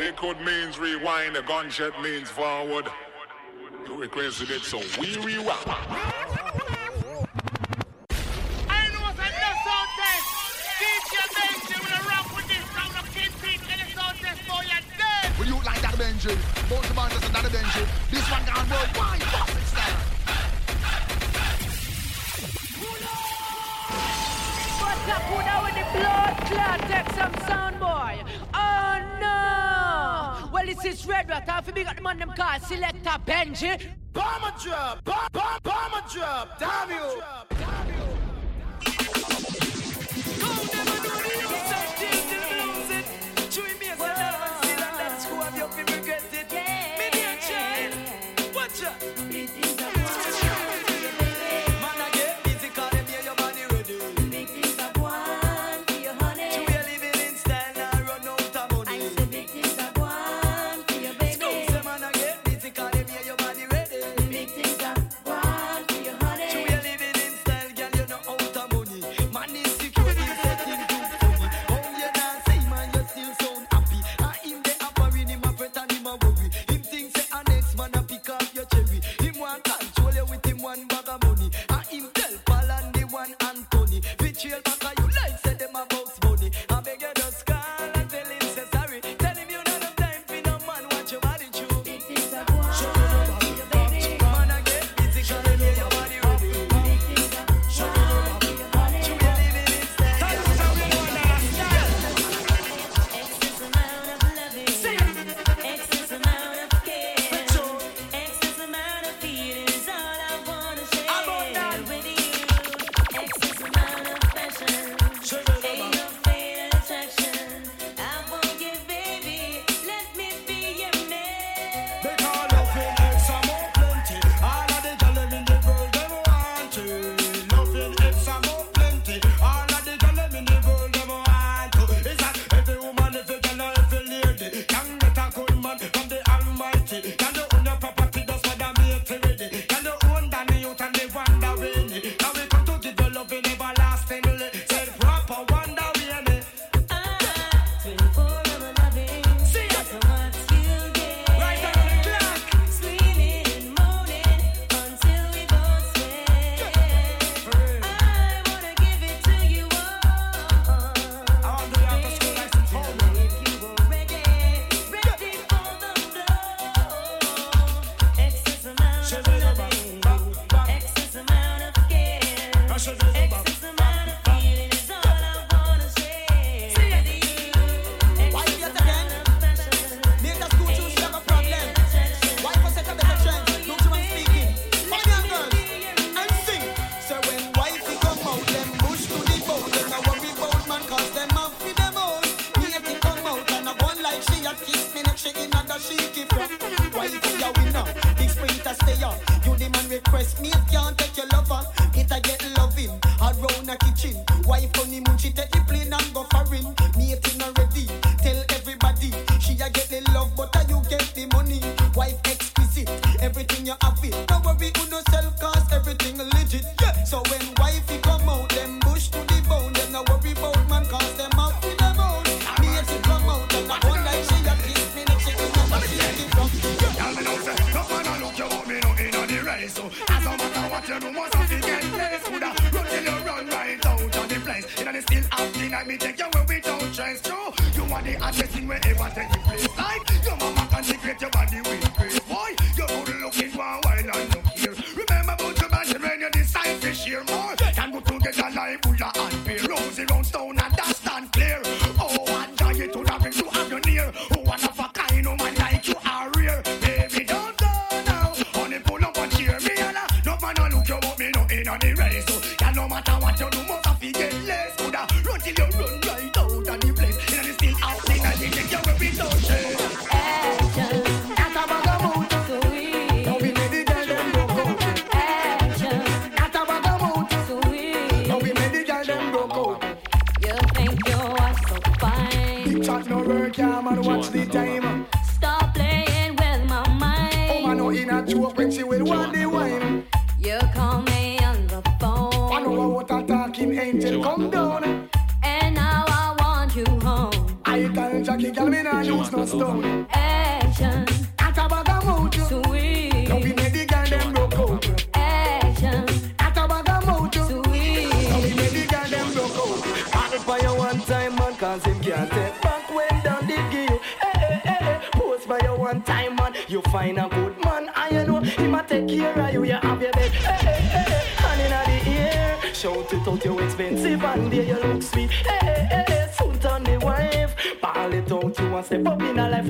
Record means rewind, a gunshot means forward. You requested it, so we rewind. I know what I rock with this of kids, teach your sometimes for your. Will you like that Both. This one gone worldwide, fuck it. What's up, with the blood clot? Take some sound, boy. Oh. This is red rat. I feel big got the man them car. Selector Benji. Bomber drop. Bomber drop. Damn you. Damn you.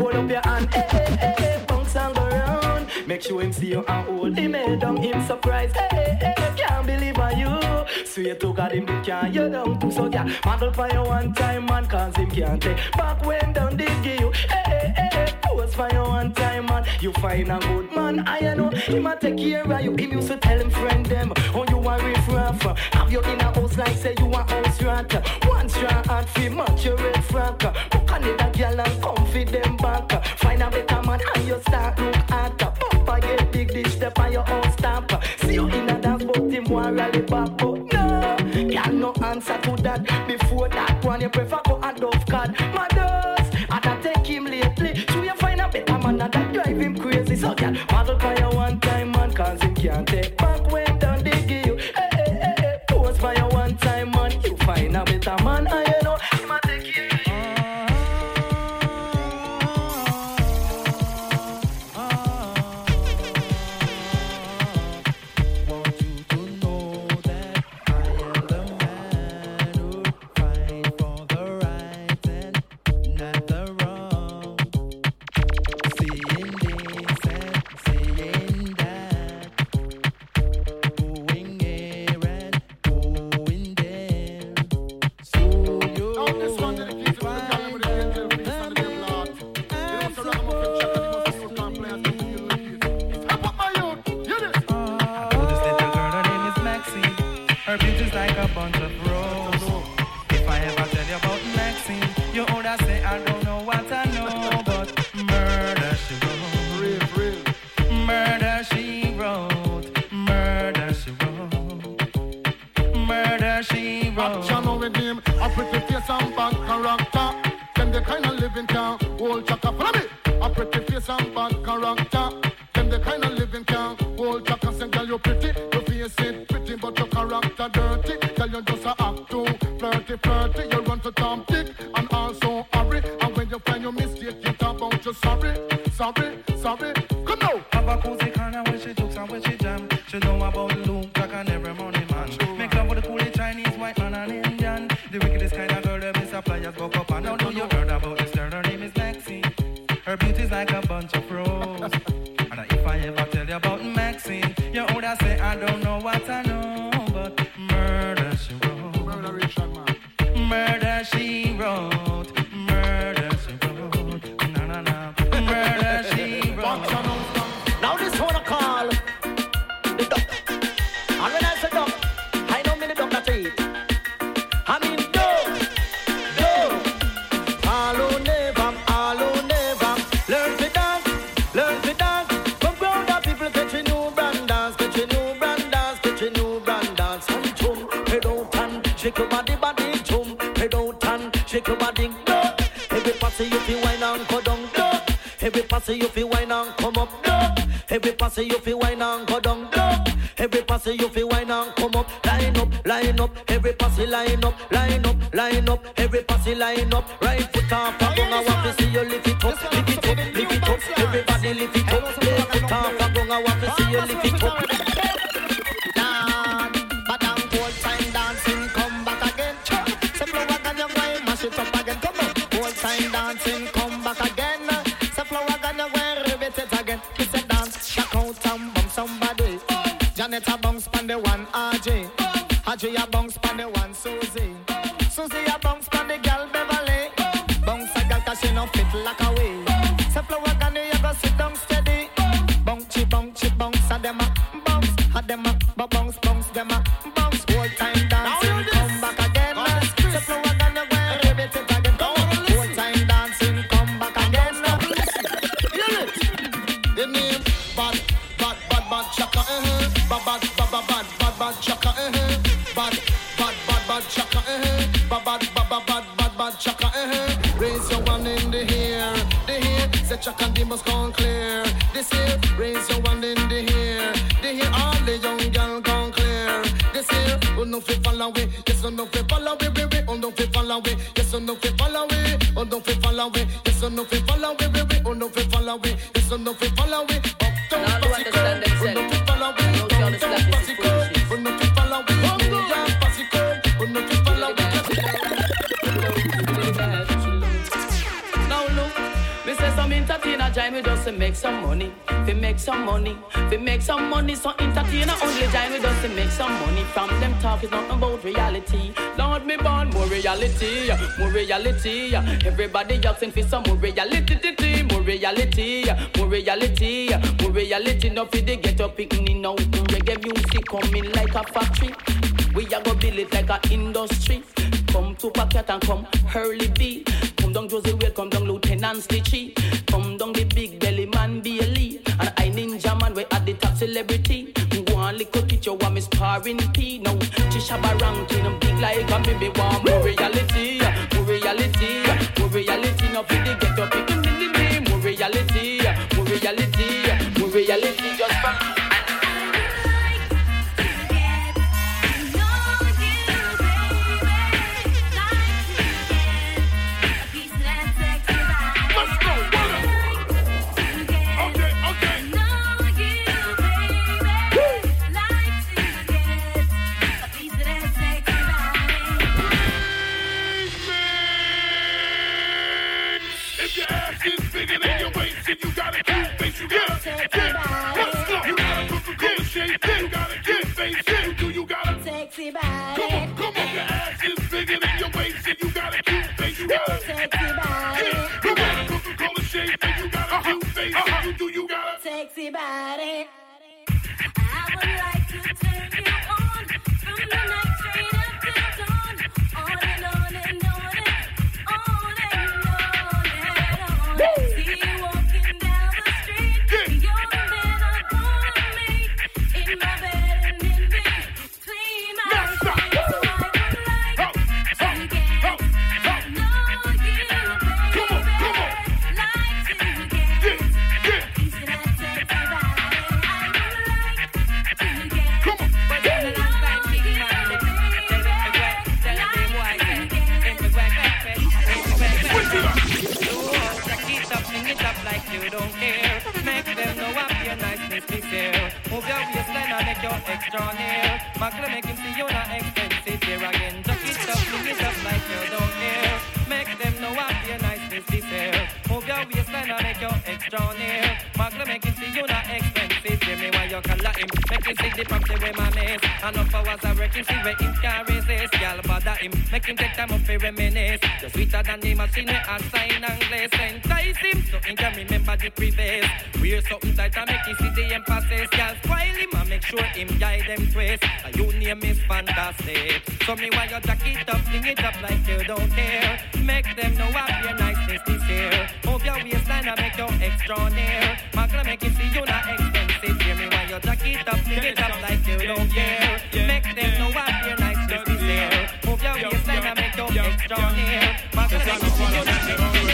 Hold up your hand, eh eh. hey, hey, bounce and go round. Make sure him see you and hold him head down, him surprised. eh eh. hey, can't believe on you. Sweet to God, him they can't you don't So yeah, model for you one time, man, cause him can't take back when down they give you. eh eh. hey, hey for you one time, man. You find a good man, I know. he a take care of you. Him used to tell him friend them, oh you a riff raff. Have you in a house like say you a house rat. One straw and free match your red frack. Book another girl and come them back. Find a better man and you start look at. Papa get big dish, step on your own stamp. See you in a dance, but him want rally back, but no. Girl no answer to that. Before that one, you prefer go adult Model for passy you fi wine and come up, duck. Every passy you fi wine and go down, duck. Every passy you fi wine and come up, line up, line up. Every passy line up, line up, line up. Every passy line up, right celebrity. Go on little picture what me sparring P. Now Chisha Barang clean them big like a baby want more reality. More reality. More reality. No fit the Sexy body. Macle make him see you not expensive here again. Just it up, fling it up like you don't care. Make them know up your niceness be fair. Move your waistline and make your extra near. Macle make him see you not expensive. Hear me while you color him. Make him see the property where my miss. Enough hours I work him see where him can resist. Y'all bother him. Make him take time up for reminisce. You're sweeter than the machine I sign and glaze. Entice him so he can remember the previous. Wear something tight and make him see the emphasis. Y'all and sure him guide them twist. A you name is fantastic. So me while you jack it up, fling it up like you don't care. Make them know what your niceness this year. Move your waistline and make your extra near. Magna make him see you not expensive. Hear me while you jack it up, fling it up like you don't care. Make them know what your niceness this year. Move your waistline and make your extra near. Magna make him see you not expensive.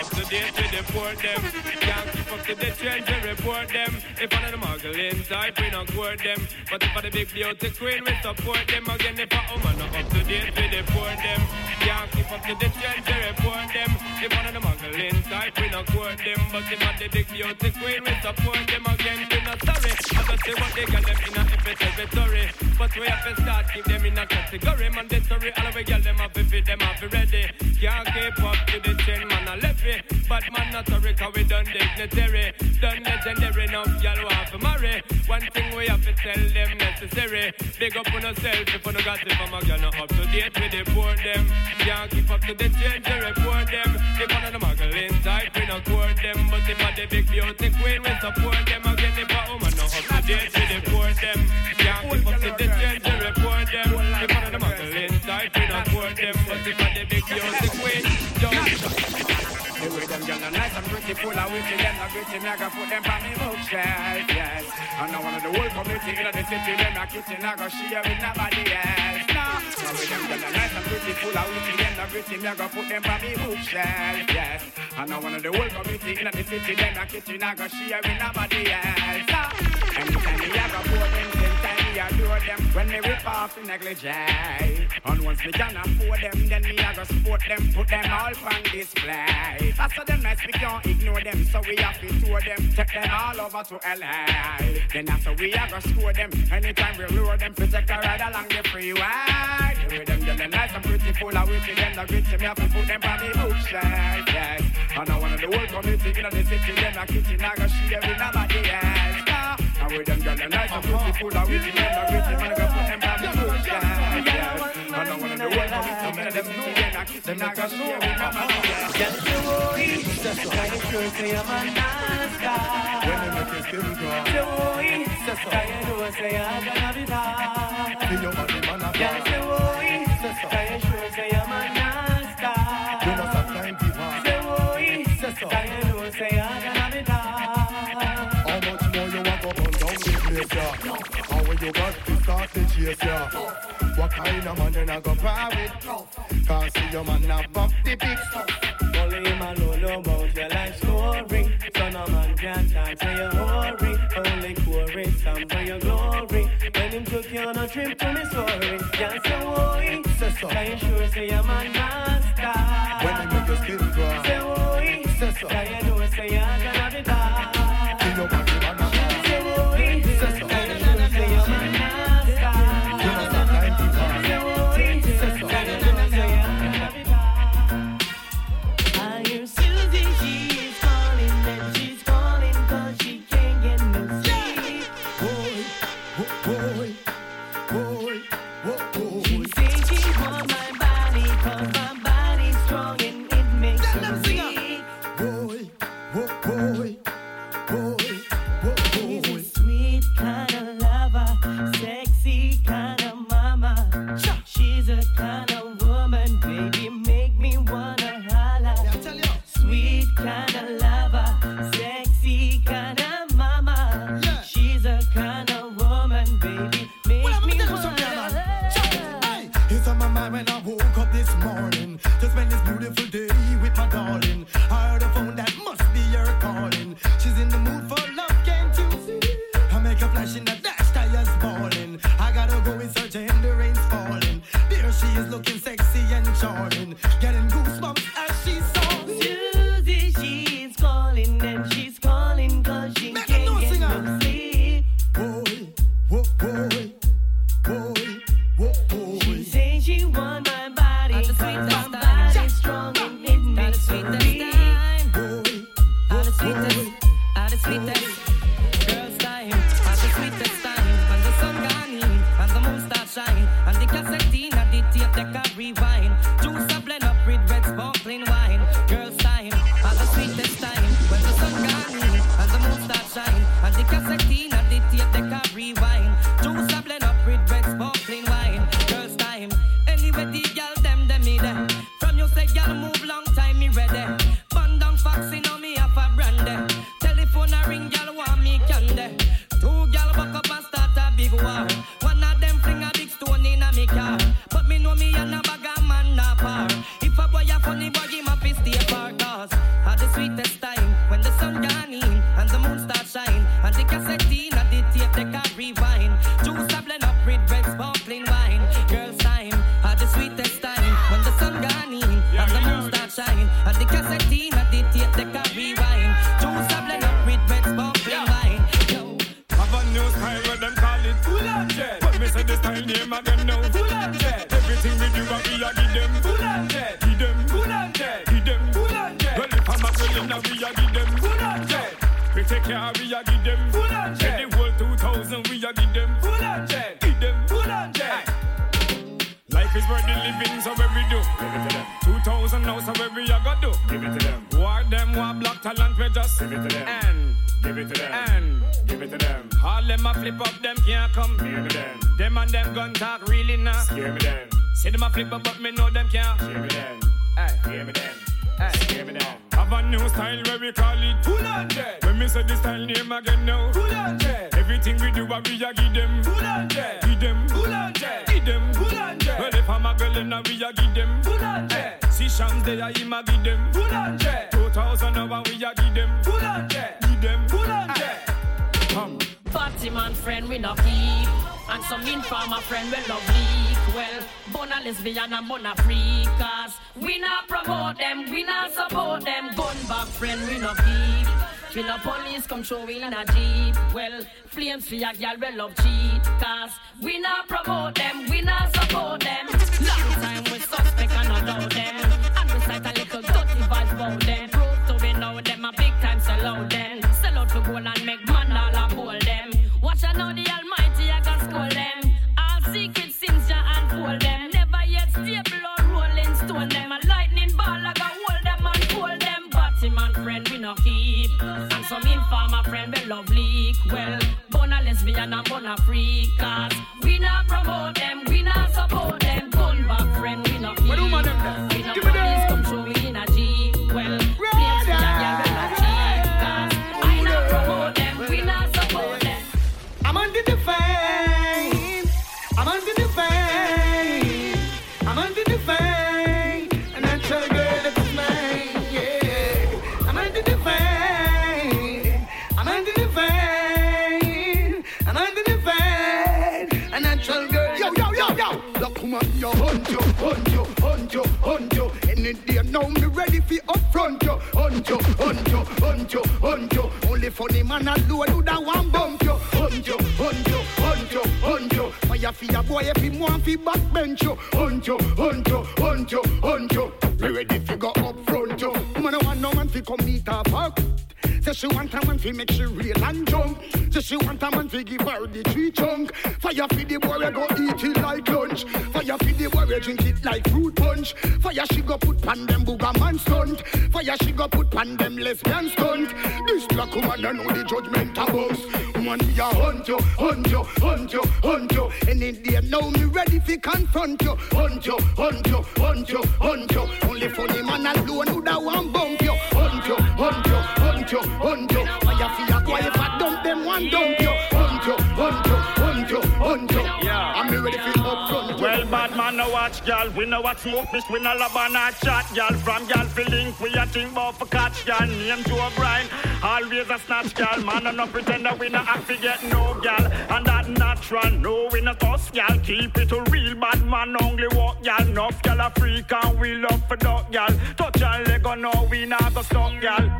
up to date with the port them. Muggle we not them. But if I the big beauty queen, we support them. Again, if a woman not up to date with the port them. Can't keep up to the trends and report them. If one of the muggle inside, we not court them. But if I the big beauty queen, we support them. Again, we not sorry. I just say what they get them in a every territory. But we have to start keep them in a category. Mandatory, all of we get them have to fit them have ready. Can't keep up to the trend, man. I left it. But man, not sorry, cause we done dignitary. Done legendary, now y'all want to marry. One thing we have to tell them necessary. Big up on yourself if you no got it from a girl, not up to date with the poor them. Can't keep up to the change, they report them. If one of the muggle inside, we not court them. But if I the big beauty queen, we support them. Again, if a woman not up to date with the poor them. Can't keep up to the change, they report them. If one of the muggle inside, we not court them. But if I the big beauty queen, don't. The way them girls are nice and pretty, full of witty, them not gritty, me I go put them on me bookshelf, yes. And now one of the whole community in the city, them a kitty, I go share with nobody else. No, now with them are nice and pretty, full of witty, them not gritty, me I go put them on me bookshelf, yes. And now one of the whole community in the city, them a kitty, I go share with nobody else. No, anytime me I go pour them, adore them. When me rip off the negligee, and once me can afford them, then me I go support them, put them all on display. Faster them nice, we can't ignore them, so we have to tour them, take them all over to LA. Then after we I go score them, anytime we lure them, take a ride along the freeway. With them, them nice and pretty, full of witty, them the gritty, me have to put them on the bookshelf, yes. And I want the whole community in the city, them a kitchen, I go share with nobody else. Nah. And with them, them nice and pretty, full of witty, them the gritty, man, I go put them on the yes. And I want the whole community in the city, them a kitchen, I go share with nobody else. Girl, you worry, can you sure say I'm a nice guy? When you make it still draw. You worry, can you know say I'm gonna be nice? See your body, man, a Girl, you got to start the chase, yeah? What kind of man you not go par with? Can't see your man have up the pics. Only him alone know about your life story. So no man can't talk to your hurry. Only chorus some for your glory. When him took you on a trip to Missouri, can't say worry. Say so. Can you sure say I'm a 2000 now, so where we a go do. Give it to them. War them, war black talent, we just give it to them. And give it to them. And give it to them. All them a flip up, them can't come near them. Them and them gun talk really nah. Scare me them. See them a flip up, but me know them can't. Scare me them. Hey, scare me them. Hey, scare me them. Have a new style where we call it Full on jet. When me say the style name again now. Full on jet. Everything we do, what we a give them. Full on jet. Give them. Full on jet. Give them. Full on jet. Well, if I'm a girl, then we a give them. Full on jet. See Shams there, I him a give them. Full on jet. Two thousand hour we a give them. Full on jet. Give them. Full on ah. jet. Come. Party man friend we no keep And some informer friend we love leak Well, bona lesbian and bona freakers We not promote them, we not support them Gun back friend we no keep Killer police come show we in a jeep Well, flames for your girl we love cheat Cause we not promote them, we not support them Long time love leak. Well, bona lesbian and bona freakers We not promote them, we not support them now, me ready for upfront you. Hunt you, hunt you, hunt you, hunt you. Only funny man alone do that one bump you. Hunt you, hunt you, hunt you, hunt you. Fire for your boy him want fi backbench you. Hunt you, hunt you, hunt you, hunt you. Me ready fi go upfront you. Woman, I want no man fi come meet her fuck. Say she want a man fi make she real and jump. Say she want a man fi give her the tree chunk. Fire fi the boy go eat it like lunch. Fire fi the boy drink it like fruit punch. Fire she go put pan them booger man stunt. Fire she go put pan them lesbian stunt. This black woman I know the judgment us. Woman me a hunt you, hunt you, hunt you, hunt you. Any day now me ready fi confront you. Hunt you, hunt you, hunt you, hunt you. Only funny man alone who da one bump you. Hunt you, hunt you, hunt you, hunt you. Fire fi a boy if dump them one dump. You, watch, gal. We know what smoke, miss. We no love and not chat, gal. From gal feeling, we a think about for catch, gal. Name Joe Brian, always a snatch, gal. Man, and no pretend that we no act to get no gal. And that natural, no, we no toss, gal. Keep it a real bad man, only walk, gal. Enough, gal, a freak, and we love for dog, gal. Touch and leg, no, we not go stop, gal.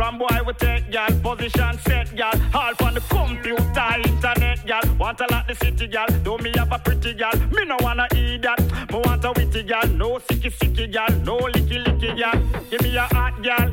From boy we take gal, position set gal. All from the computer, internet gal. Want a lot the city gal, do me have a pretty gal. Me no wanna eat that, me want a witty gal. No sicky sicky gal, no licky licky gal. Give me a hot gal,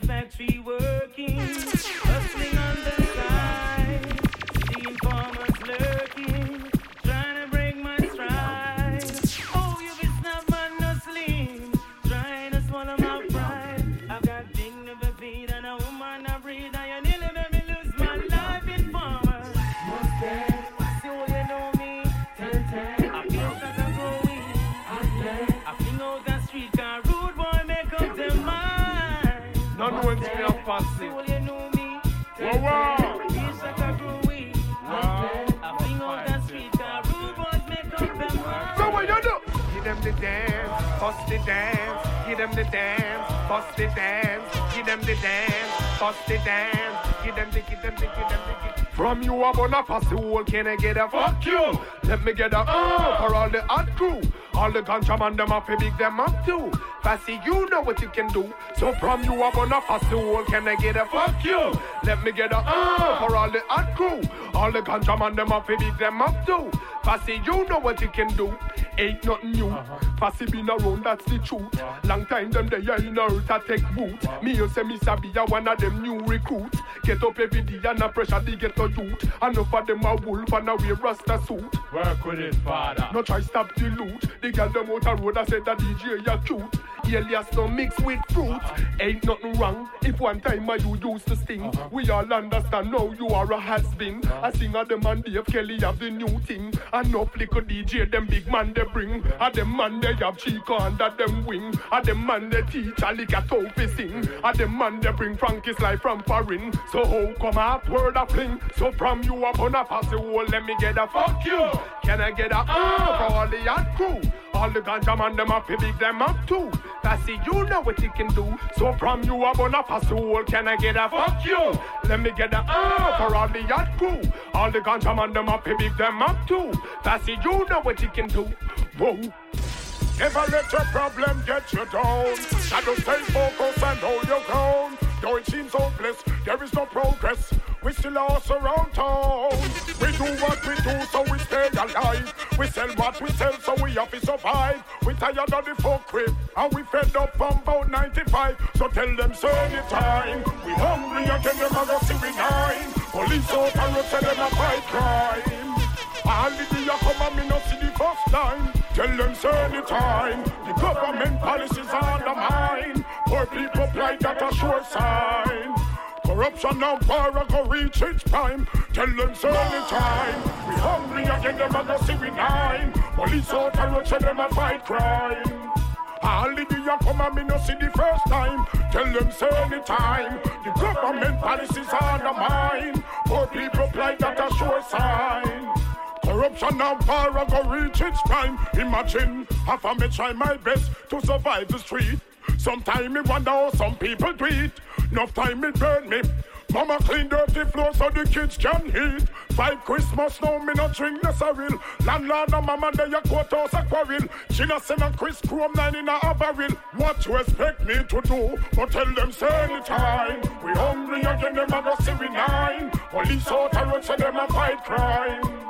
Factory working, the dance, bust the dance. Give them the dance, bust the dance. Give them the dance, bust the dance. Give them the, give them the, give them the, give from you I'm on a pass the whole can I get a fuck you. Let me get a uh for all the hot crew. All the ganja man them up big them up too. Fassy you know what you can do. So from you I'm on a pass the whole can I get a fuck you. Let me get a uh for all the hot crew. All the ganja man them up big them up too. Fassy you know what you can do Ain't nothing new. Uh-huh. Fassy been around that's the truth. Uh-huh. Long time them they are in a take boot uh-huh. Me you say me sabi a one of them new recruits. Get up every day and a pressure they get a youth. Enough of them a wolf and a wear rasta suit. Work with it, father. No try stop the loot. The girl them out a road I said that DJ ya cute. Alias no mix with fruit. Ain't nothing wrong If one time I you used to sting. We all understand now you are a has-been I sing a them and Dave Kelly have the new thing. Enough little DJ them big man they bring A them man they have Chico under them wing A them man they teach a lick a topi sing A them man they bring Frankie's life from foreign So how come out word a fling So from you up on a pass the whole let me get a fuck you Can I get a uh for all the hot crew all the ganja man them up, big them up too. Passy, you know what you can do. So from you up on a pass the whole, can I get a fuck you? Let me get a uh for all the yacht crew. All the ganja man them up, to big them up too. Passy, you know what you can do. Whoa. Never let your problem get you down. Shadow stay focused and hold your ground. Though it seems hopeless, there is no progress. We still lost around town. We do what we do, so we stay alive. We sell what we sell, so we have to survive. We tired of the folk crib, and we fed up from about 95. So tell them, so anytime. We hungry again, them a go see we nine. Police out and tell them a fight crime. All the day I come and me no see first time. Tell them say anytime. The government policies undermine. Poor people plight that a sure sign. Corruption now far a go reach its prime. Tell them say anytime. We hungry again, them a go see we nine. Police out and them a fight crime. All the I come and me no see the first time. Tell them say anytime. The government policies undermine. Poor people plight that a sure sign. Corruption now far a go reach its prime. Imagine half a me try my best to survive the street. Sometime me wonder how some people do it. Enough time it burn me. Mama clean dirty floor so the kids can eat. Five Christmas now me no drink no sorrel. Landlord and mama they a courthouse a quarrel. She no send a Chris Chrome nine in a barrel. What you expect me to do? But tell them say anytime. We hungry again them a go see we nine. Police out a road say them a fight crime.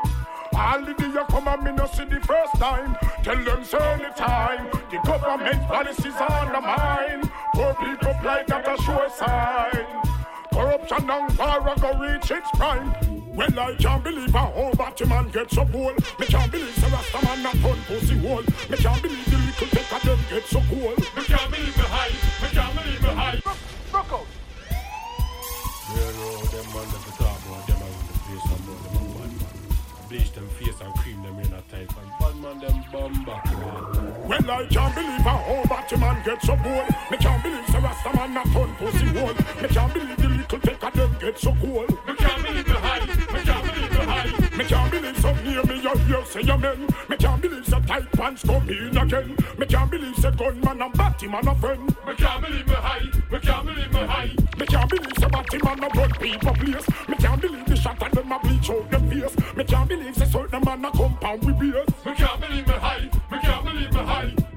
All the day you come and me no see the first time. Tell them say anytime. The government policies undermine. Poor people plight that a sure sign. Corruption and a go reach its prime. Well, I can't believe a whole Batman get so cool. Me can't believe the Rasta man not turn pussy hole. Me can't believe the little take of get so cool. Me can't believe me Well, I can't believe a whole Batman get so cool. Me can't believe the Rasta man not turn pussy hole. Me can't believe the little take of them get so cool. Me can't believe me high. Me can't believe me high. Me can't believe some near me you hear say amen. Me can't believe the tight pants come in again. Me can't believe the gunman and Batman a friend. Me can't believe me high. Me can't believe me high. Me can't believe the Batman a blood people place. Me can't believe the shot and them a bleach out them face. Me can't believe the certain man a compound with beers. Me can't believe me high. Me can't believe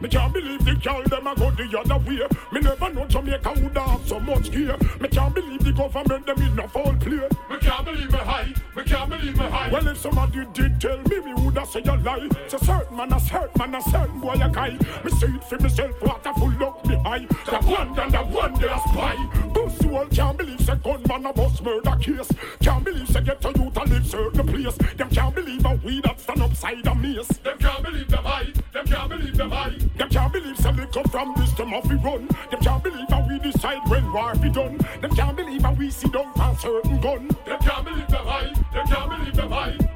me can't believe the girl them a go the other way. Me never know Jamaica would have so much gear. Me can't believe the government them in a foul play. Me can't believe me high. Me can't believe me high. Well, if somebody did tell me, me woulda say a lie. So certain man a certain man a certain boy a guy. Me see it for myself, water full up me eye. The one and the one they a spy. Pussy all can't believe say gunman a bust murder case. Can't believe say get a youth to live certain place. Them can't believe a we that stand upside a mace. Them can't believe them high. Them can't believe them high. Them can't believe say liquor from this them off we run. Them can't believe how we decide when war be done. Them can't believe how we see down for certain gun. Them can't believe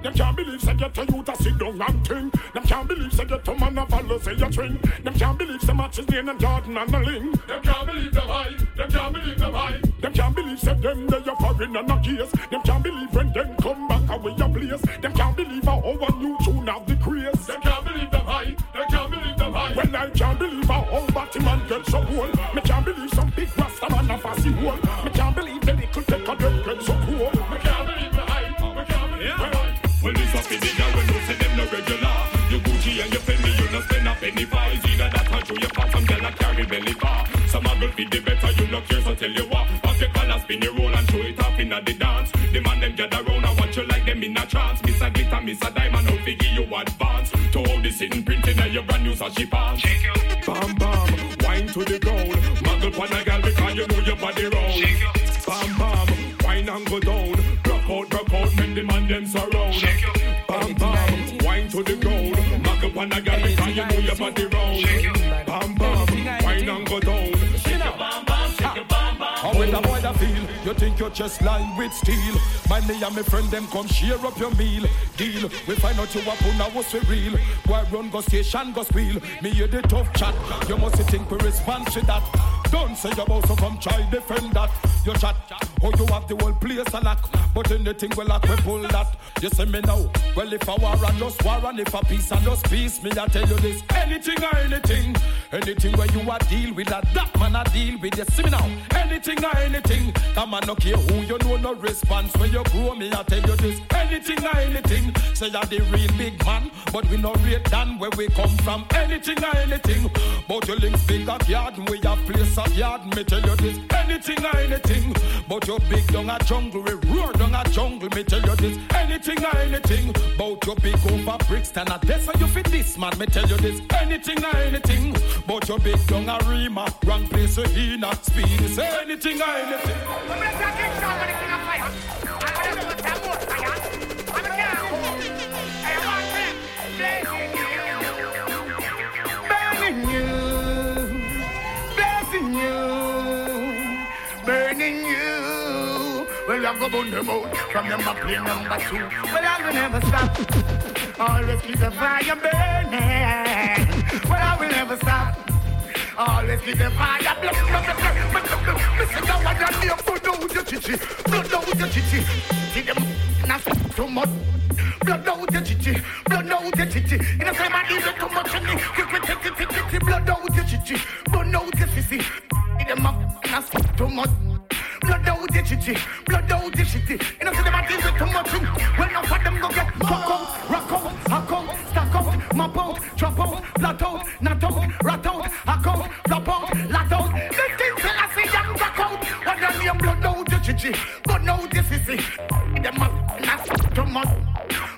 them can't believe say get a youth to sit down and think. Them can't believe say get a man a follow say a string. Them can't believe say matches Lane and Jordan and the Ling. Them can't believe them high. Them can't believe them high. They can't believe said them they a foreign and a case. Them can't believe when them come back away a place. Them can't believe how our new tune have the craze. Them can't believe them high. They can't believe them high. Well, I can't believe how old Batman get so cool. Me can't believe some big rasta man a fussy hole. Me can't believe the little take a them get so penny for. It's either that or show your pop some girl a carry belly bar. Some a girl feed the better, you no care, so tell you what. Pass your collar, spin your roll and show it off inna the dance. The man them gather round and watch you like them in a trance. Miss a glitter, miss a diamond, out fi give you advance. To all the sitting printing and your brand new sashi pants. Bam bam, wine to the ground. Muggle pon a girl because you know your body round. Bam bam, wine and go down. Rock out, rock out, make the man them surround. Bam bam, wine to the ground. Muggle pon a girl you know your body round. Bam bam, wine and go down. Shake your bam bam, shake your bam bam. How will the boy da feel? You think your chest line with steel? My me and my friend them come share up your meal. Deal. We find out you up on what's we real. Boy run go station go squeal. Me hear the tough chat. You must think we respond to that. Don't say you about so come try defend that. You chat. Oh you have the whole place a lock. But anything we lock we pull that. You say me now. Well if a war and just war and if a peace and just peace, me I tell you this. Anything or anything. Anything where you a deal with that, that man a deal with. You see me now. Anything or anything. Come on, no care who you know, no response. When you grow me, I tell you this. Anything or anything. Say you're the real big man, but we no rate than where we come from. Anything or anything. But your links big yard, we have place at yard. Me tell you this. Anything or anything. But your big down a jungle, we roar down a jungle. Me tell you this. Anything or anything. But your big over Brixton, and that's how you fit this man. Me tell you this. Anything or anything. But your big down a Rima, wrong place to Hina. Speed is anything or anything. Burning you, blessing you, burning you. Well, I go burn them out from number play number two. Well, I will never stop. Always keep the fire burning. Well, I will never stop. Always keep the fire blood, blood, blood, blood, blood. Listen, now I got the blood out your chichi, blood out your chichi. See them not so much. Blood out your chichi, blood out your chichi. You know, say man, you too much of me. Quick, quick, quick, quick, quick, quick, blood out your chichi, blood out your sissy. See them not too much. Blood out your chichi, blood out your shitty. You know, say them a deal with too much. Well, enough for them go get fuck out, rock out, hack out, stack out, mop out, drop out, flat out, not out, rat out, hack out, flop out, lat out. The king tell us see them back out. What them name blood out your chichi, blood out your sissy. Them a not too much.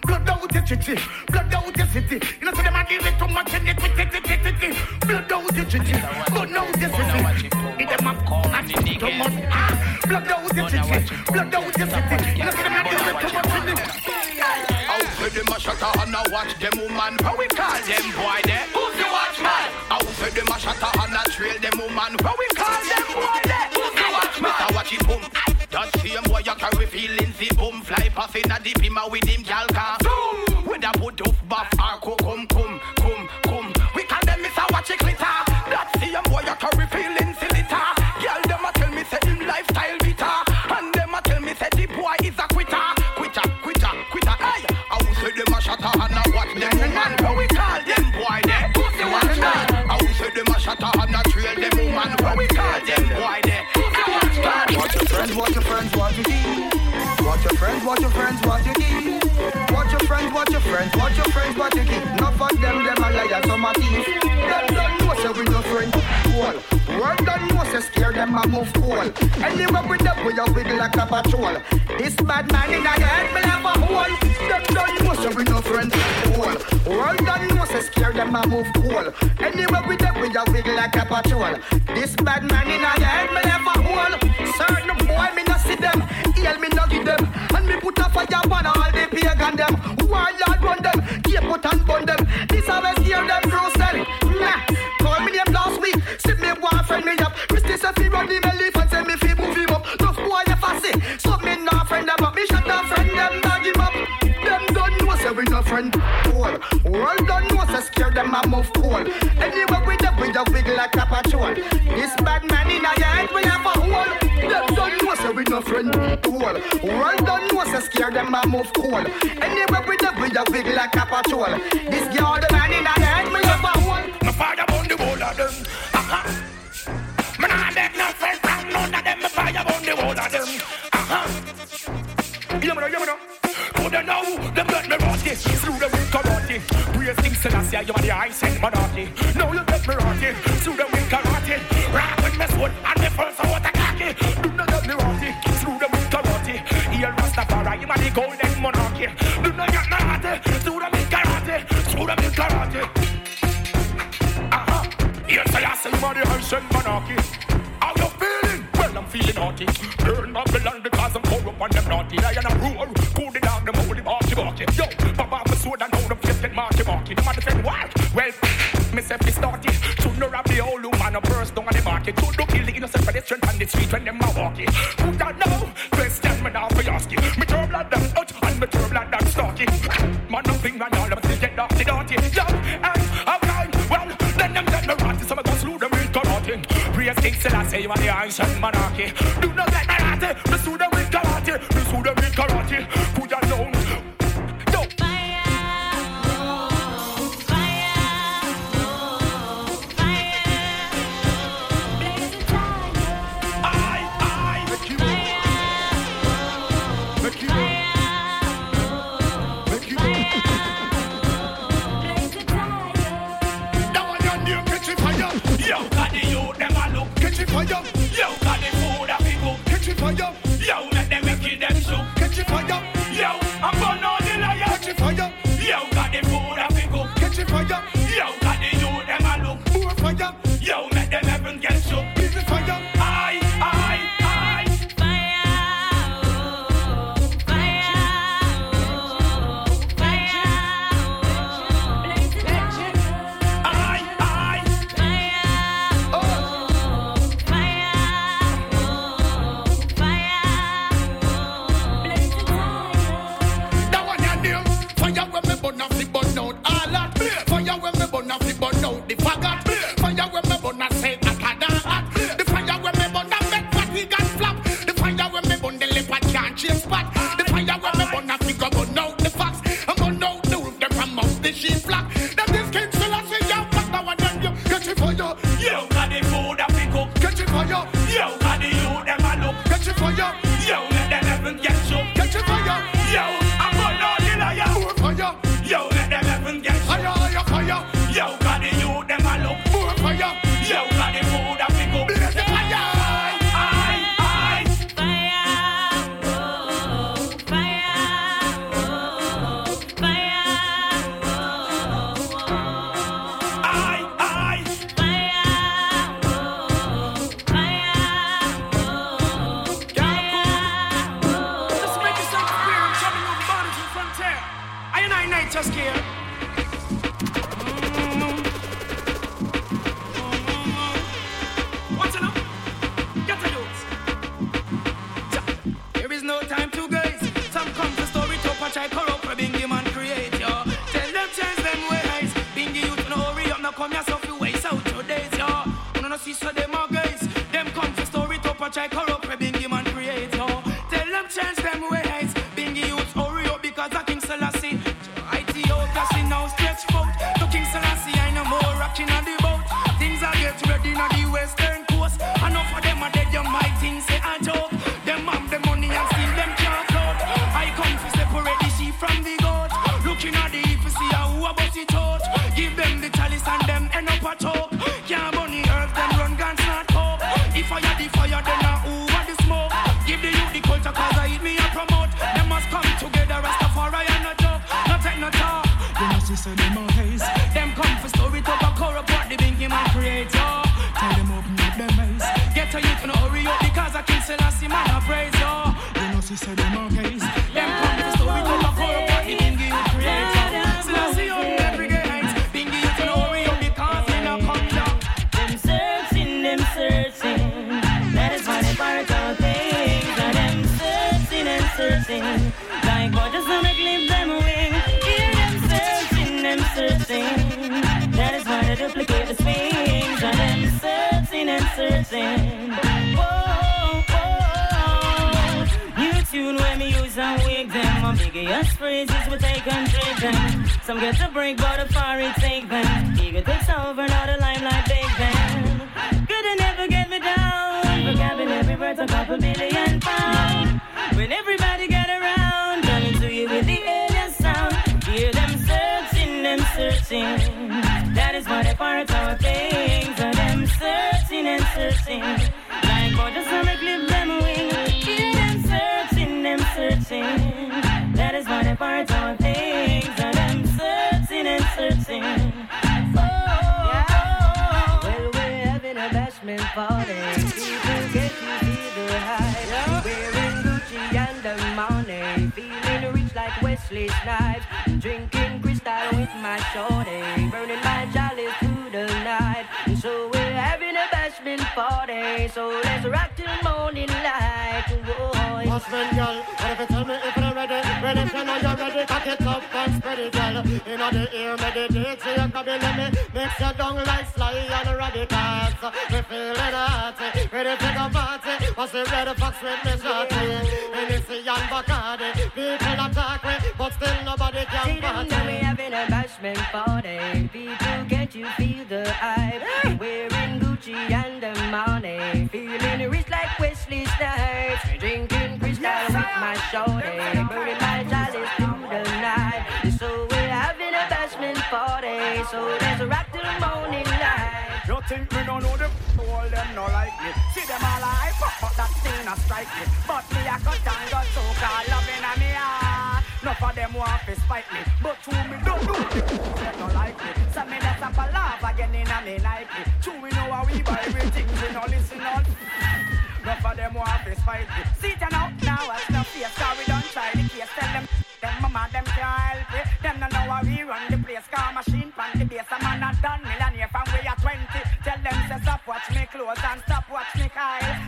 Blood out your chichi, blood out your city. You know, say them a deal with too much and it. Blood out your chichi, blood out your city. Them a not too much. Ah, Blood out your chichi, blood out your city. You know, say them a deal with too much and it. Out for them a shutter and a watch them woman. How we call them boy there? Who's the watchman? Out for them a shutter and a trail them woman. How we boom fly past in a deep him a with him gal car. Zoom. With a put off buff or co come come come come. We call them Mr. Watch it glitter. That same boy you carry feelings the litter. Girl them a tell me say him lifestyle bitter. And them a tell me say the boy is a quitter. Quitter, quitter, quitter. Hey, I will say them a shatter and a watch them woman. How we call them boy there? Pussy watchman. I will say them a shatter and a trail them woman. How we call them boy there? Pussy watchman. Watch your friends, watch your friends, watch your keep. Watch your friends, watch your friends, watch your keep. Watch your friends, watch your friends, watch your friends, watch your keep. Enough of them, them a liar, some a thief. Them don't know say we no friend. World don't know say scare them a move cool. Anywhere with them, we a wiggle like a patrol. This bad man in a head, me have a hole. Them don't know say we no friend. Cool. World don't know say scare them a move cool. Anywhere with them, we a wiggle like a patrol. This bad man in a head, me have a hole. Certain boy, me no see them. Heal me no give them. And me put a fire on all the pagan them. Warlord run them. Keep put and bun them. This always hear them crucial. Friend. Cool. World don't know say scare them a move cool. Anyway with them we a wiggle like a patrol. This bad man in a head we have a hole. Them don't know say we no friend cool. Well done, no so scare them a move cool. Anyway, we the we the big like a patrol. This girl the man in the head, me love a one. My father on the wall of them. Uh-huh. Me nah beg no friend from none of them. Me fire on the wall of them. Uh-huh. You know, you know. Coulda know them let me rotty, slew them with karate. Praise King Selassie, you are the high sent monarchy. Now you let me rotty, slew them with karate. Rock with me sword and me first out a cocky. Do not let me rotty, slew them with karate. Here Rastafari, you are the golden monarchy. Do not get me rotty, them with karate, slew them with karate. Uh-huh. Yes, I say you are the high sent monarchy. How you feeling? Well, I'm feeling naughty. Burn Babylon because I'm corrupt and them naughty. I am a roar. Cool barky. Yo, off my sword and hold them face get marky marky. Them a defend wild. Well, me say fi start it. Should no rap the whole man a burst down on the market. Should no kill the innocent pedestrian on the street when them a walking. Who don't know? Question me now for asking. Me turn blood down out and me turn blood down stalking. Man, no finger and all them still get dirty dirty. Yo, and okay, well, then them get me rotty. So me go slew them with karate. Praise King Selassie, you are the ancient monarchy. Do not get me rotty. Me slew them with karate. Me slew them with karate. Say them on Ambiguous phrases we take and take them. Some get a break, but a far it take them. Ego takes over, now the limelight big them. Could've never get me down. For having every word a couple million pounds. Like Wesley Drinking crystal with my shorty. Burning my chalice through the night. And So we're having a bashment party. So let's rock till morning light. Husband, girl, what if you tell me if you're ready? Ready if you know you're ready, cock it up and spread it, girl. In the ear, meditate, so you can be me mix your dung like sly and radicals. Me feeling hot, ready to go party. What's the red fox with me shorty? But still nobody See can them party. now we having a bashment party. People, can't you feel the hype? Wearing Gucci and the money. Feeling rich like Wesley Snipes. Drinking crystal with my shorty. Burning my chalice through the night. So we're having a bashment party. So let's rock till the morning light. You think me don't know them? All them no like me. See them all hype but that still not strike me. But me a cut and got so of them want to spite me, but to me don't do it. They don't like me. So me have a laugh again in a me Nike. True we know how we buy everything, we no listen on. Enough of them want to spite me. See it now, now watch no face, cause we don't try the case. Tell them, them mama, them can't help it. Them no know how we run the place, car machine, pan the base. A man a done millionaire from we are 20. Tell them say stop watch me close and stop watch me Kyle.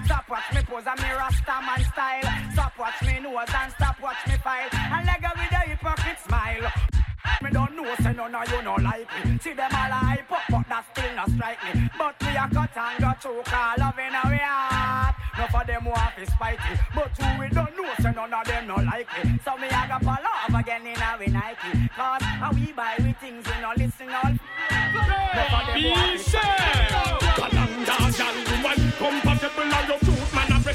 Me pose and me rasta man style. Stop watch me nose and stop watch me file. And leg with a hypocrite smile. Me don't know, say none of you no like me. See them all hype up, but that still not strike me. But we a cut and got choke, all loving our heart. Enough of them want to spite but who we don't know, say none of them no like me. So me a go fall off again in our Nike. Cause how we buy we things, we no listen all. Enough of them want to spite me. Kalanda, gal, woman, compatible and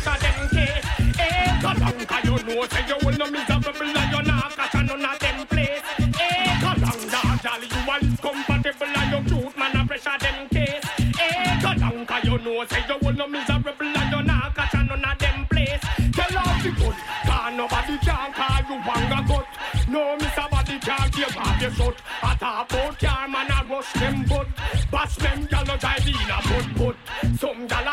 your fruit, man, a pressure them case. Eh, Kalanga, you know, say you will no miserable and you not catch a none of them place. Eh, Kalanga, gal, you are compatible and your fruit, man, a pressure them case. Eh, Kalanga, you know, say you will no miserable and you not catch a none of them place. Tell off the good, cause nobody can call you wanga gut. No, Mr. Body can't give off your shot. I talk about car, man, I rush them butt. Bash them, no drive in a butt, butt. Some gal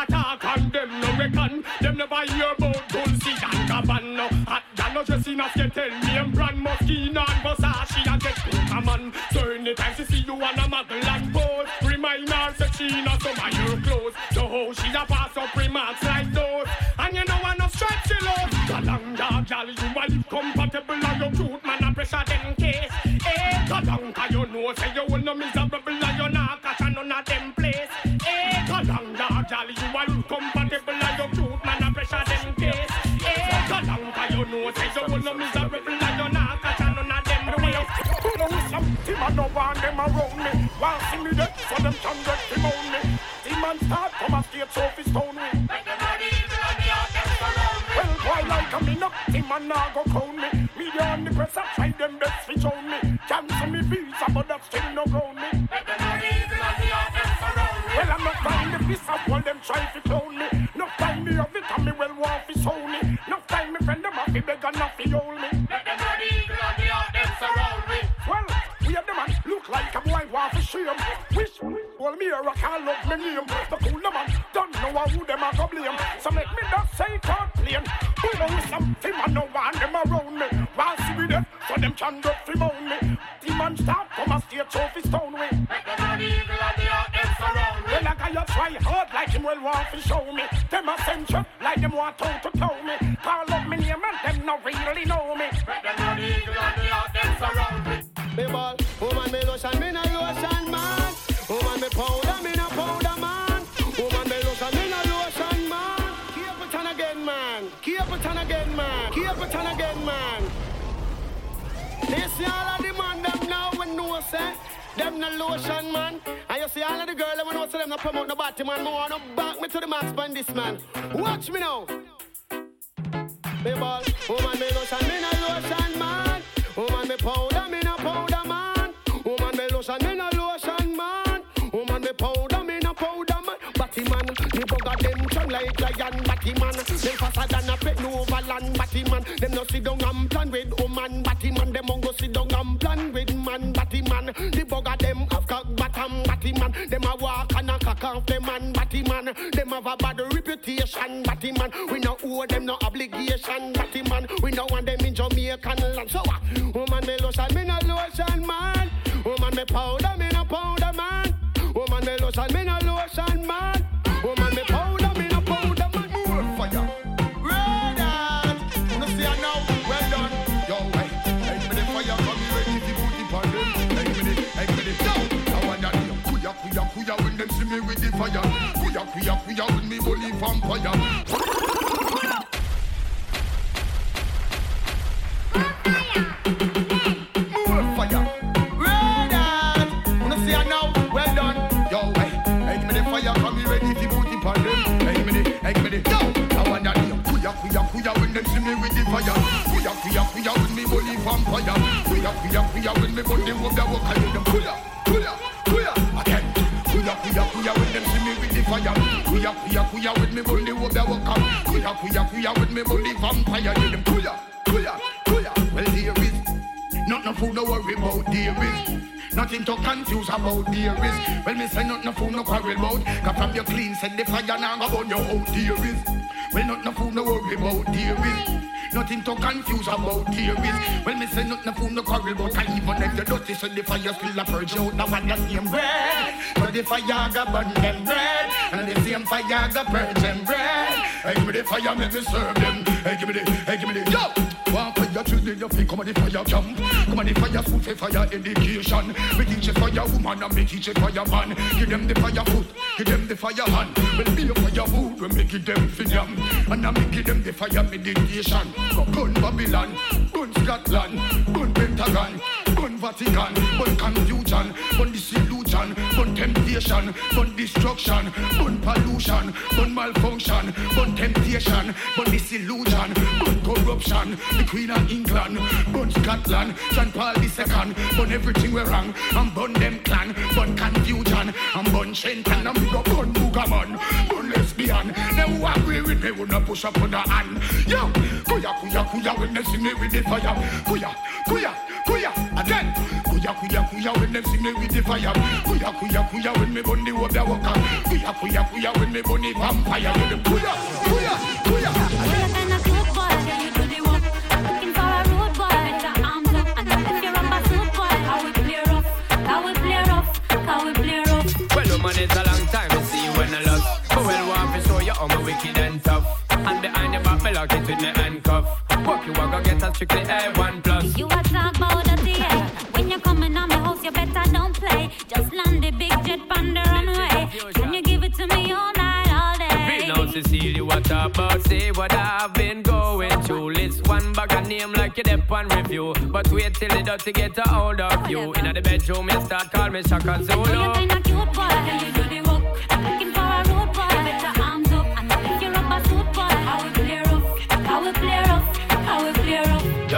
never hear about Dolce and Gabbana. Hot gal no dress in a tell me and brand Moschino and Versace and get a man. So anytime she see you on a muggle and pose, remind her that she not some of your clothes. So how she a pass up remarks like those. And you know I no strike she love. Kalanga gal, you a live compatible and your cute man a pressure them case. Eh, Kalanga you know say you will no miserable and you not catch none of them I don't want them around me. Want see me dead, so them can get him on me. Demon start come a skate so fi stone me. Well, boy, like a me no, demon nah go crown me. Media on the press, I try them best fi show me. Cancel me visa, but that still no ground me. Well, I'm not trying the piece of all them try fi clone me. No time me of it, and me well want fi show me. No time me friend them a fi beg and fi hold me. Shame. Wish well me a can't love me name. The cooler man don't know who them a go blame. So make me not say can't plain. Who knows something man no want them around me. While see me there, so them can go fi moan me. The man start come a stage off his stone way. Well, like I try hard like him well want to show me. Them a send you like them want to to tell me. Call up me name and them no really know me. Me ball, You see all of the man them now when no say them no lotion man. And you see all of the girl when no say them no promote no body man. Me wanna back me to the max on this man. Watch me now. Me ball, woman me lotion, me no lotion man. Woman me powder, me no powder man. Woman me lotion, me no lotion man. Woman me powder, me no powder man. Batty man, the bugger them strong like lion. Batty man, them faster than a pet over land. Batty man, them no sit down and plan with woman. Batty the bugger them have cock bottom. Batty man, them a walk and a cock off them man. Batty man, them have a bad reputation. Batty man, we no owe them no obligation. Batty man, we no want them in Jamaican land. So what? Woman me lotion, me no lotion man. Woman me powder, me no powder man. Woman me lotion, me no lotion fire. Kuya, kuya, when me bully vampire. More fire. Out. Wanna see her now? Well done. Yo, hey, hey, me the fire, come me ready to put it on them. Me the, hey, me the, yo. I that yo. Kuya, kuya, kuya when them see me with the fire. Kuya, kuya, kuya when me bully vampire. Kuya, kuya, when me bully. I hear kuya, kuya, kuya. Kuya, kuya, kuya when them see me with the fire. Kuya, kuya, kuya when me bully walk the walk. Kuya, kuya, kuya when me bully vampire. Hear them kuya, kuya, kuya. Well, there is not no fool, no worry about there is. Nothing to confuse about is. Well, me say not no fool, no quarrel about. Cause from your clean, said the fire now go burn your out is. Well, not no fool, no worry about is. Nothing to confuse about there is. Well, me say not no fool, no quarrel about. And even if the dirty, said the fire still a purge out. Now what the same bread. But the fire go burn them bread. And the same fire go purge them bread. Hey, give me the fire, make me serve them. Hey, give me the, hey, give me the, yo. One fire Tuesday, you feel come on the fire camp. Come on the fire food for fire education. Me teach a fire woman and me teach a fire man. Give them the fire food, give them the fire hand. Well, me a fire food, we make it them for them. And I make it them the fire meditation. Gun Babylon, gun Scotland, gun Pentagon, gun Vatican, gun confusion, gun disillusion, gun temptation, gun destruction, gun pollution, gun malfunction, gun temptation, gun disillusion, gun corruption. The Queen of England, burn Scotland, St. Paul second, burn everything we're wrong, and burn them clan, burn confusion, and burn Shenton, and we go burn Boogaman, burn lesbian. Now who agree with me, would not push up on the hand. Yo, kuya, kuya, kuya, when they see me with the fire. Kuya, kuya, kuya, again. Kuya, kuya, kuya, when they see me with the fire. Kuya, kuya, kuya, when me burn the water walker. Kuya, kuya, kuya, when me burn the vampire. Kuya, kuya, kuya. Well, woman, it's a long time to see you when I love. But well, want to show you how my wicked and tough. And behind your back, me lock it with me handcuff. Walk you walk, go get a strictly A1 plus. You a talk about the air. When you're coming on my house, you better don't play. Just land the big jet on the runway. Can you give it to me all night, all day? Read now, Cecilia, what about? Say what I've been going through. List one bag of name like you dep on review. But wait till the dirty get a hold of you. In the bedroom, you start call me Shaka Zulu. You're kinda cute, boy.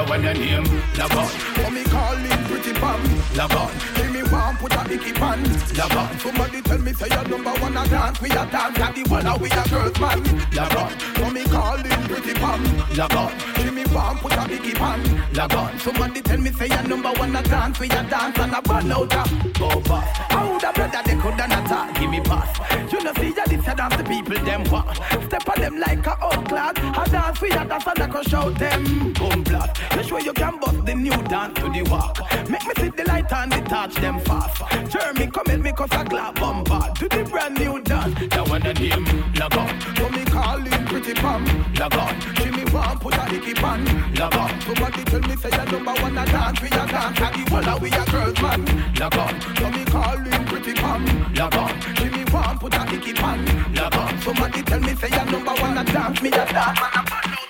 Want your name, log on. For me calling pretty pam, log on. Give me one, put a icky pan, log on. Somebody tell me say you're number one a dance, we a dance at the one we a girls man, log on. For me calling pretty pam, log on. Give me one, put a icky pan, log on. Somebody tell me say you're number one a dance, we a dance and a burn out a go back. How the brother they coulda not talk, give me pass. You know see ya this a dance the people them want. Step on them like a old clad. A dance we a dance and I can shout them boom blood. You sure you can bust the new dance to the walk. Make me see the light and the touch them fast. Jeremy come at me cause I clap bombard to the brand new dance. That one the name log on. So me calling pretty pam log on. See me want put a hickey pan log on. Somebody tell me say you number one a dance we a dance at the wall we a girls man log on. So me calling pretty pam log on. See me want put a hickey pan log on. Somebody tell me say you number one a dance me a dance man a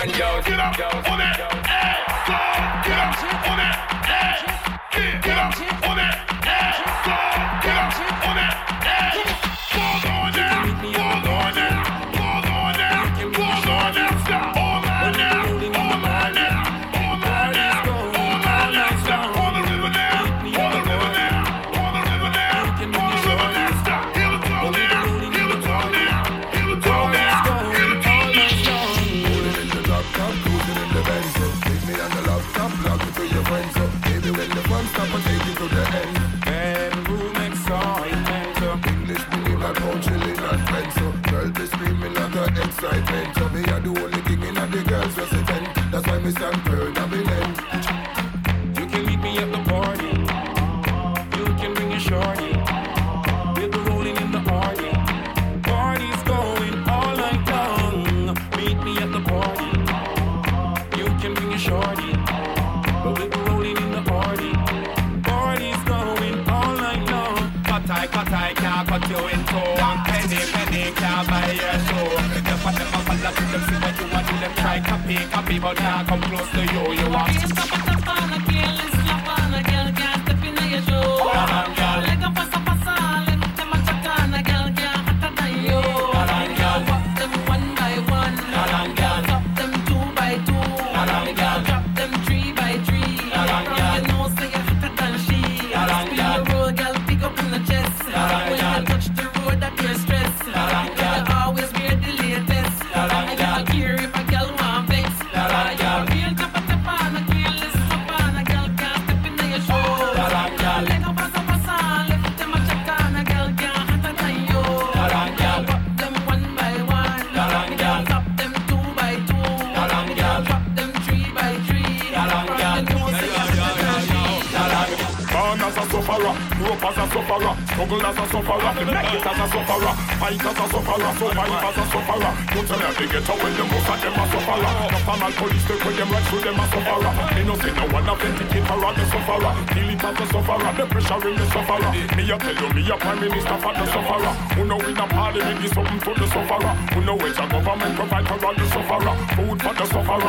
Get up, on it, Copy, copy, but can't come close to you. You want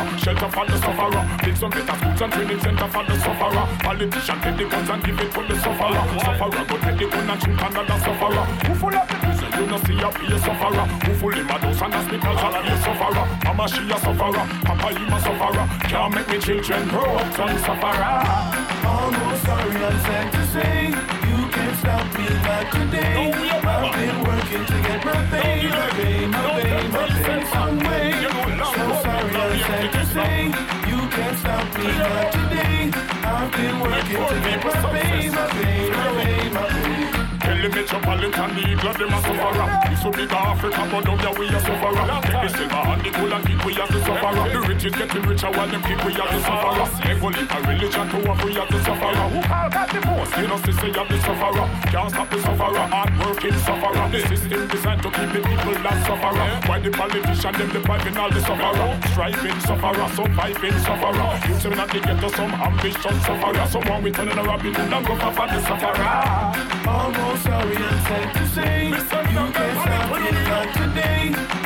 sufferer, shelter for the sufferer. Build some better schools and training center for the sufferer. Politician take the guns and give it to the sufferer. Sufferer go take the gun and shoot another sufferer. Who full of the prison, you know see a be a sufferer. Who full him a dose and hospital and be a sufferer. Mama she a sufferer, Papa him a sufferer. Can't make me children grow up some sufferer. Almost sorry, I'm sad to say you can't stop me not today. I've been working to get my pay, my pay, my pay, my pay I've been working to get my pay, my the metropolitan eagle them a sufferer. This will be Africa, but down there we a sufferer. Take the silver and the gold and keep we as the sufferer. The rich is getting richer while them keep we as the sufferer. A religion to what we as the sufferer. Who all got the most? You know, sister, you the sufferer. Can't stop the sufferer. Hard working sufferer. The system designed to keep the people that sufferer. Why the politician them depriving all the sufferer? Striving sufferer, surviving sufferer. You me not to get to some ambition sufferer. Someone we turning a rabbit and go for the sufferer. Almost sorry, I'm sad to say you can't stop me not today.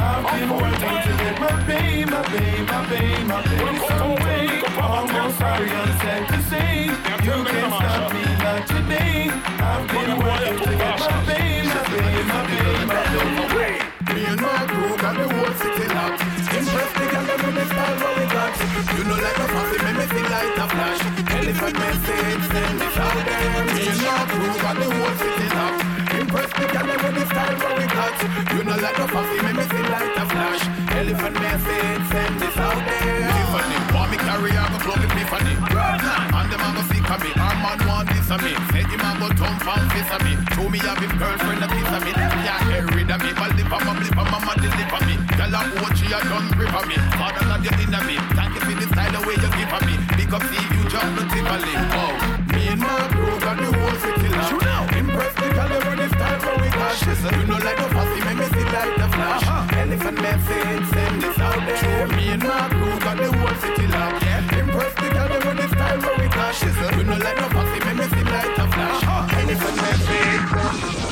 I've been working to get my pay, my pay, my pay, my pay some way. Almost sorry, I'm sad to say you can't stop me not today. I've been working to get my pay, my pay, my pay, my pay. Me and my crew got the whole city locked. Impress the girl with got. You know like a fussy, make me feel like a flash. Elephant message, send this out there. Me and my crew got the whole city locked. Impress the girl them with the style what we got. You know like a fussy, make me feel like a flash. Elephant message, send this out there. Tiffany, want me carry on go club Epiphany. And them a go of me. Our man want this of me. Say him a go tongue from face of me. Show me have him girlfriend a kiss of me. Them can't get rid of me. But live on my blip on mama deliver me. Girl a what she a done of me. Father not your inner like the way you give a me. Big up see you just no Timberlake. Oh, me and my crew got the whole city locked. You know, impressed the girl when it's time for we got shizzle. You know like the fussy, make me see like the flash. Uh-huh. Elephant message, send this out there. Me and my crew got the whole city locked. Yeah, impressed the girl when it's time for we got shizzle. You know like the fussy, make me see like the flash. Uh-huh. Elephant message.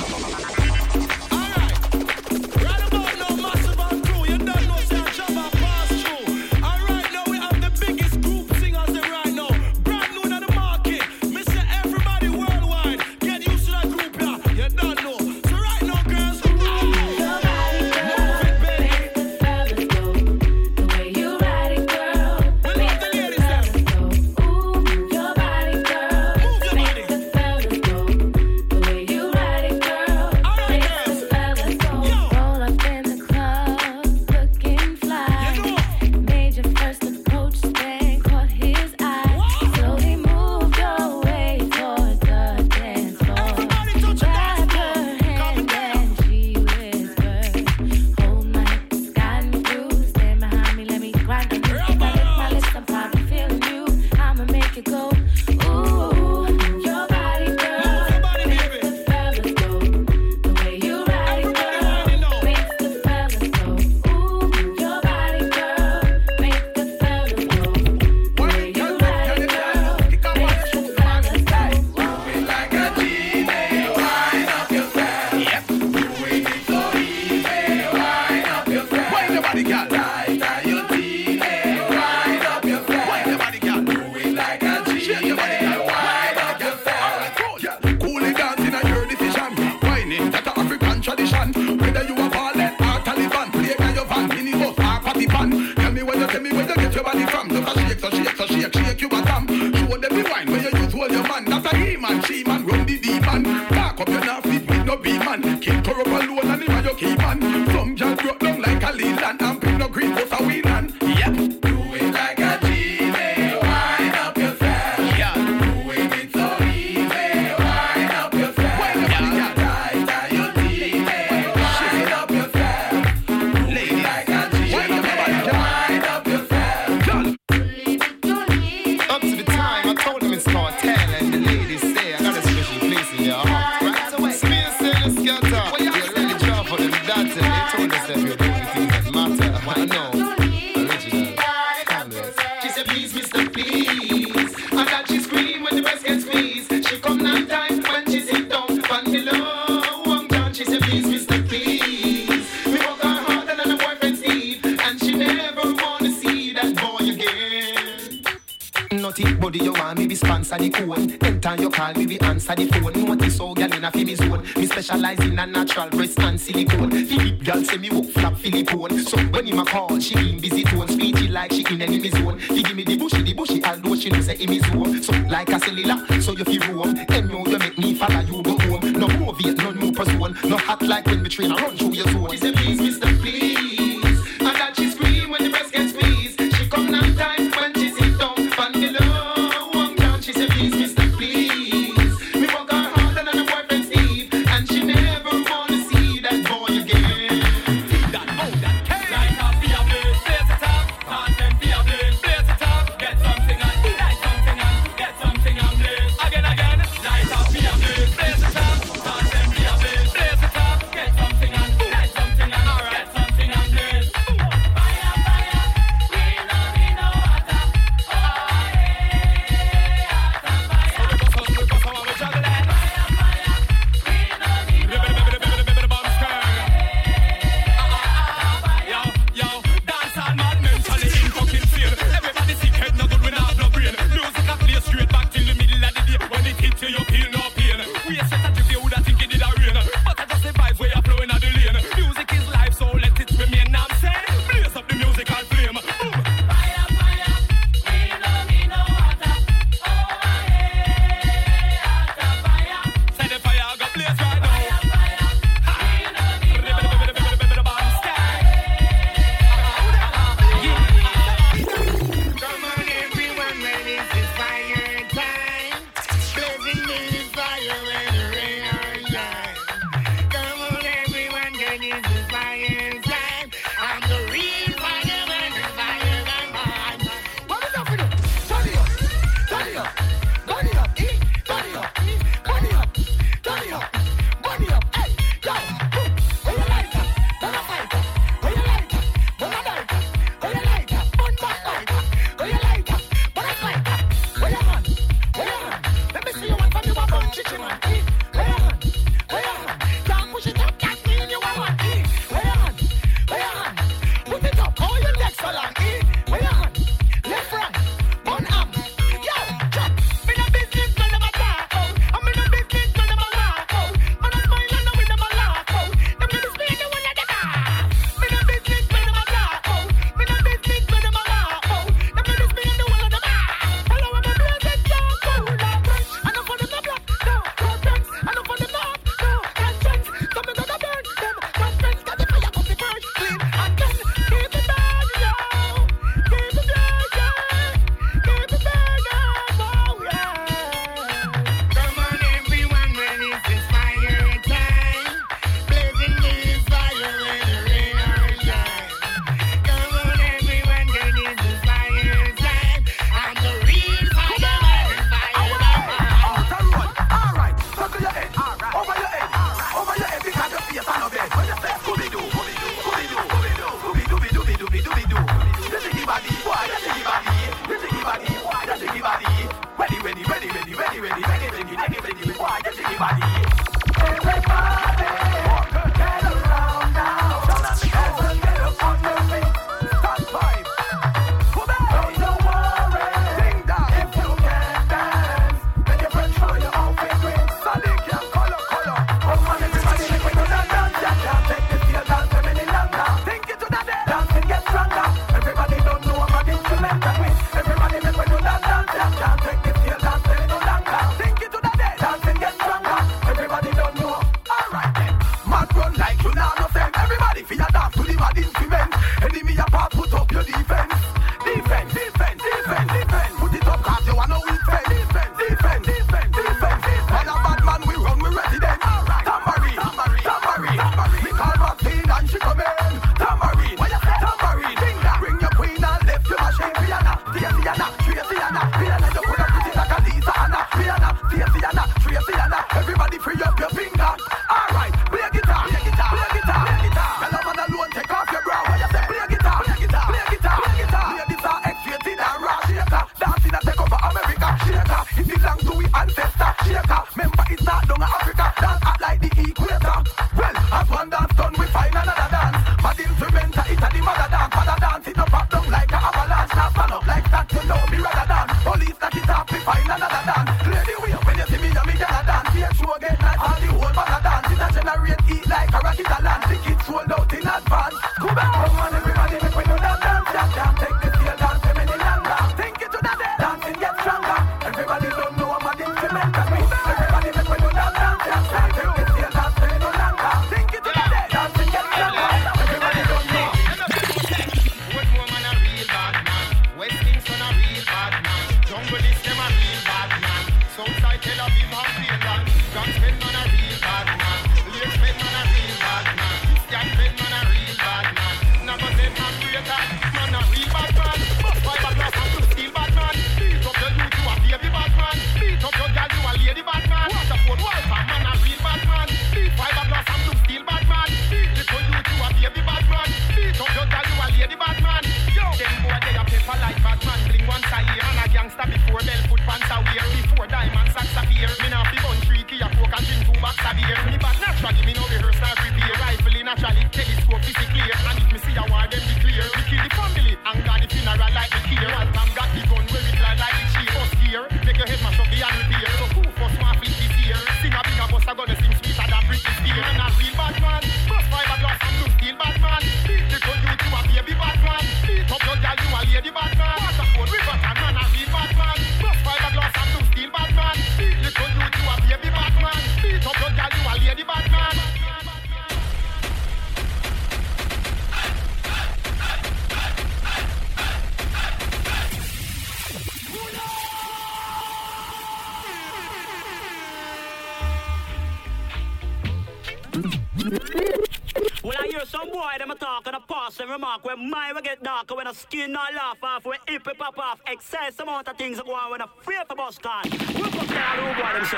A skin not laugh off, when it pop off, excess amount of things go on when a free for bus can. Whoop up there, who boy them say?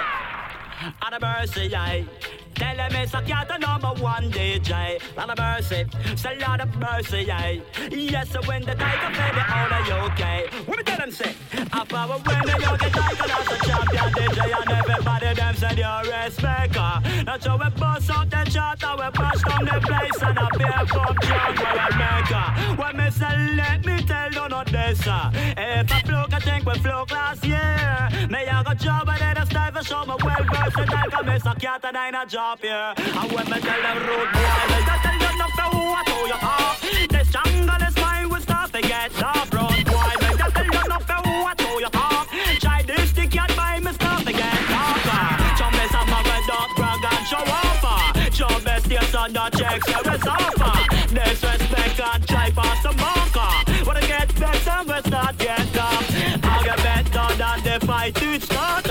And a mercy, I tell them it's a cat a number one DJ. And a mercy, say Lord of mercy, I yes, so when the tiger play the all of you okay. What me tell them say? A power when the get tiger as a champion DJ and everybody them say you're a respecter. That's how we bust out the chart and we bash down the place and a beer from John where make her. When me say let me tell you not this uh. If I flow, I think we flow last year. Me I got job and then I style for show me well versed and I can miss a cat and I ain't a job here. And when me tell them road boy, me just tell you not for who I told you talk. This jungle is mine, we start to get tough. Road boy, me just tell you not for who I told you talk. Try this stick cat by me start to get tougher. Some miss a with dog brag and show off. Show best yes on the checks you is. Disrespect and try pass the marker. When I get better, we start get tough. I'll get better than the fight to start.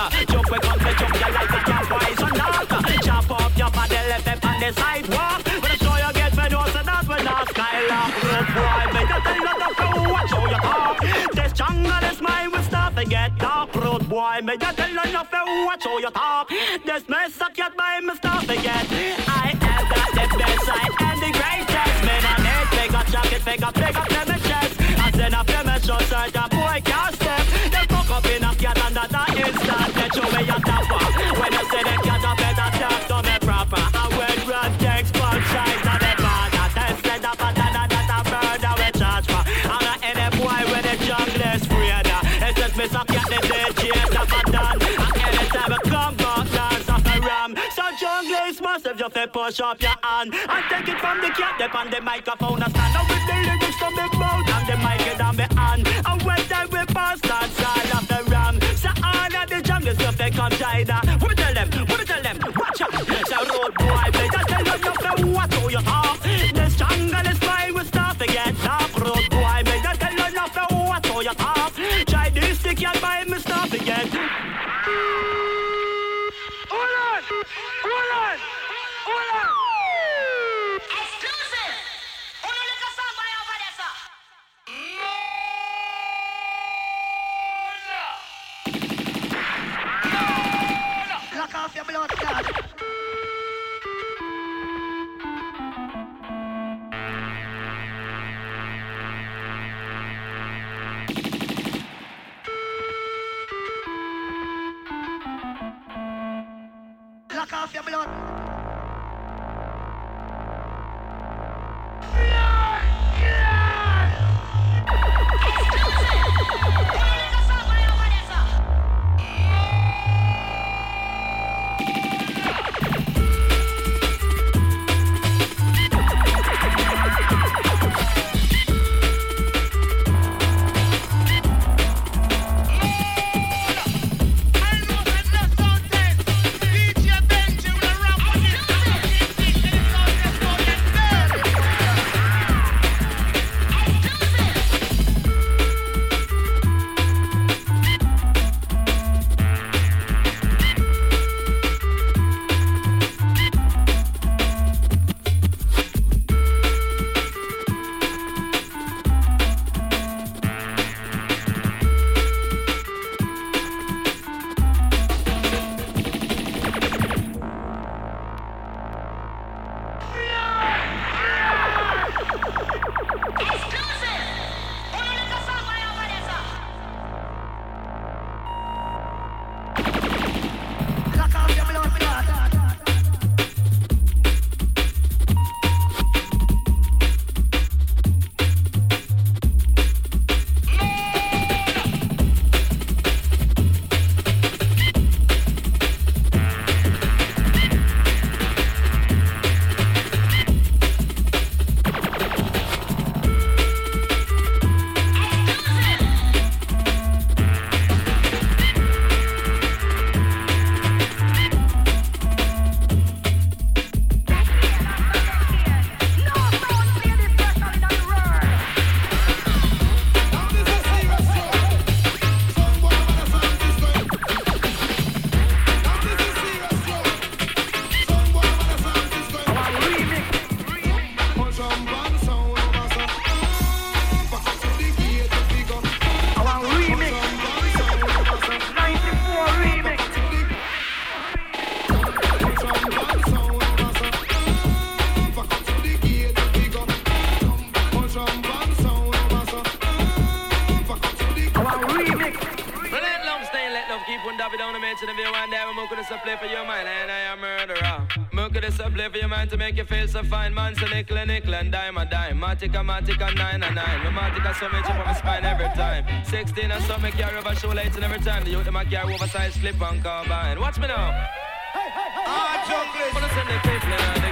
Boy, me just tell you fool, watch how you talk. This mess I cat by me to get. I have got the best, I am the greatest. Man, I need big up jacket, big up, big up, them a chest. I send a short shirt, a is massive, just push up your hand. And take it from the cat, dip on the microphone. I stand up with the lyrics from the mouth and the mic is on the hand. And when time we pass that side of the ram. So all of the jungle stuff they come China. What tell them? What tell them? Watch out. So road boy, me just tell you nothing. What do you talk? a fine, man, so nickel and nickel and dime a dime. Matic and matic and nine a nine. No matic and so much up on my spine every time. 16 and me carry over show lights and every time. The youth them I carry oversized slip and carbine. Watch me now. Hey, hey, hey, ah, chocolate. Wanna send the people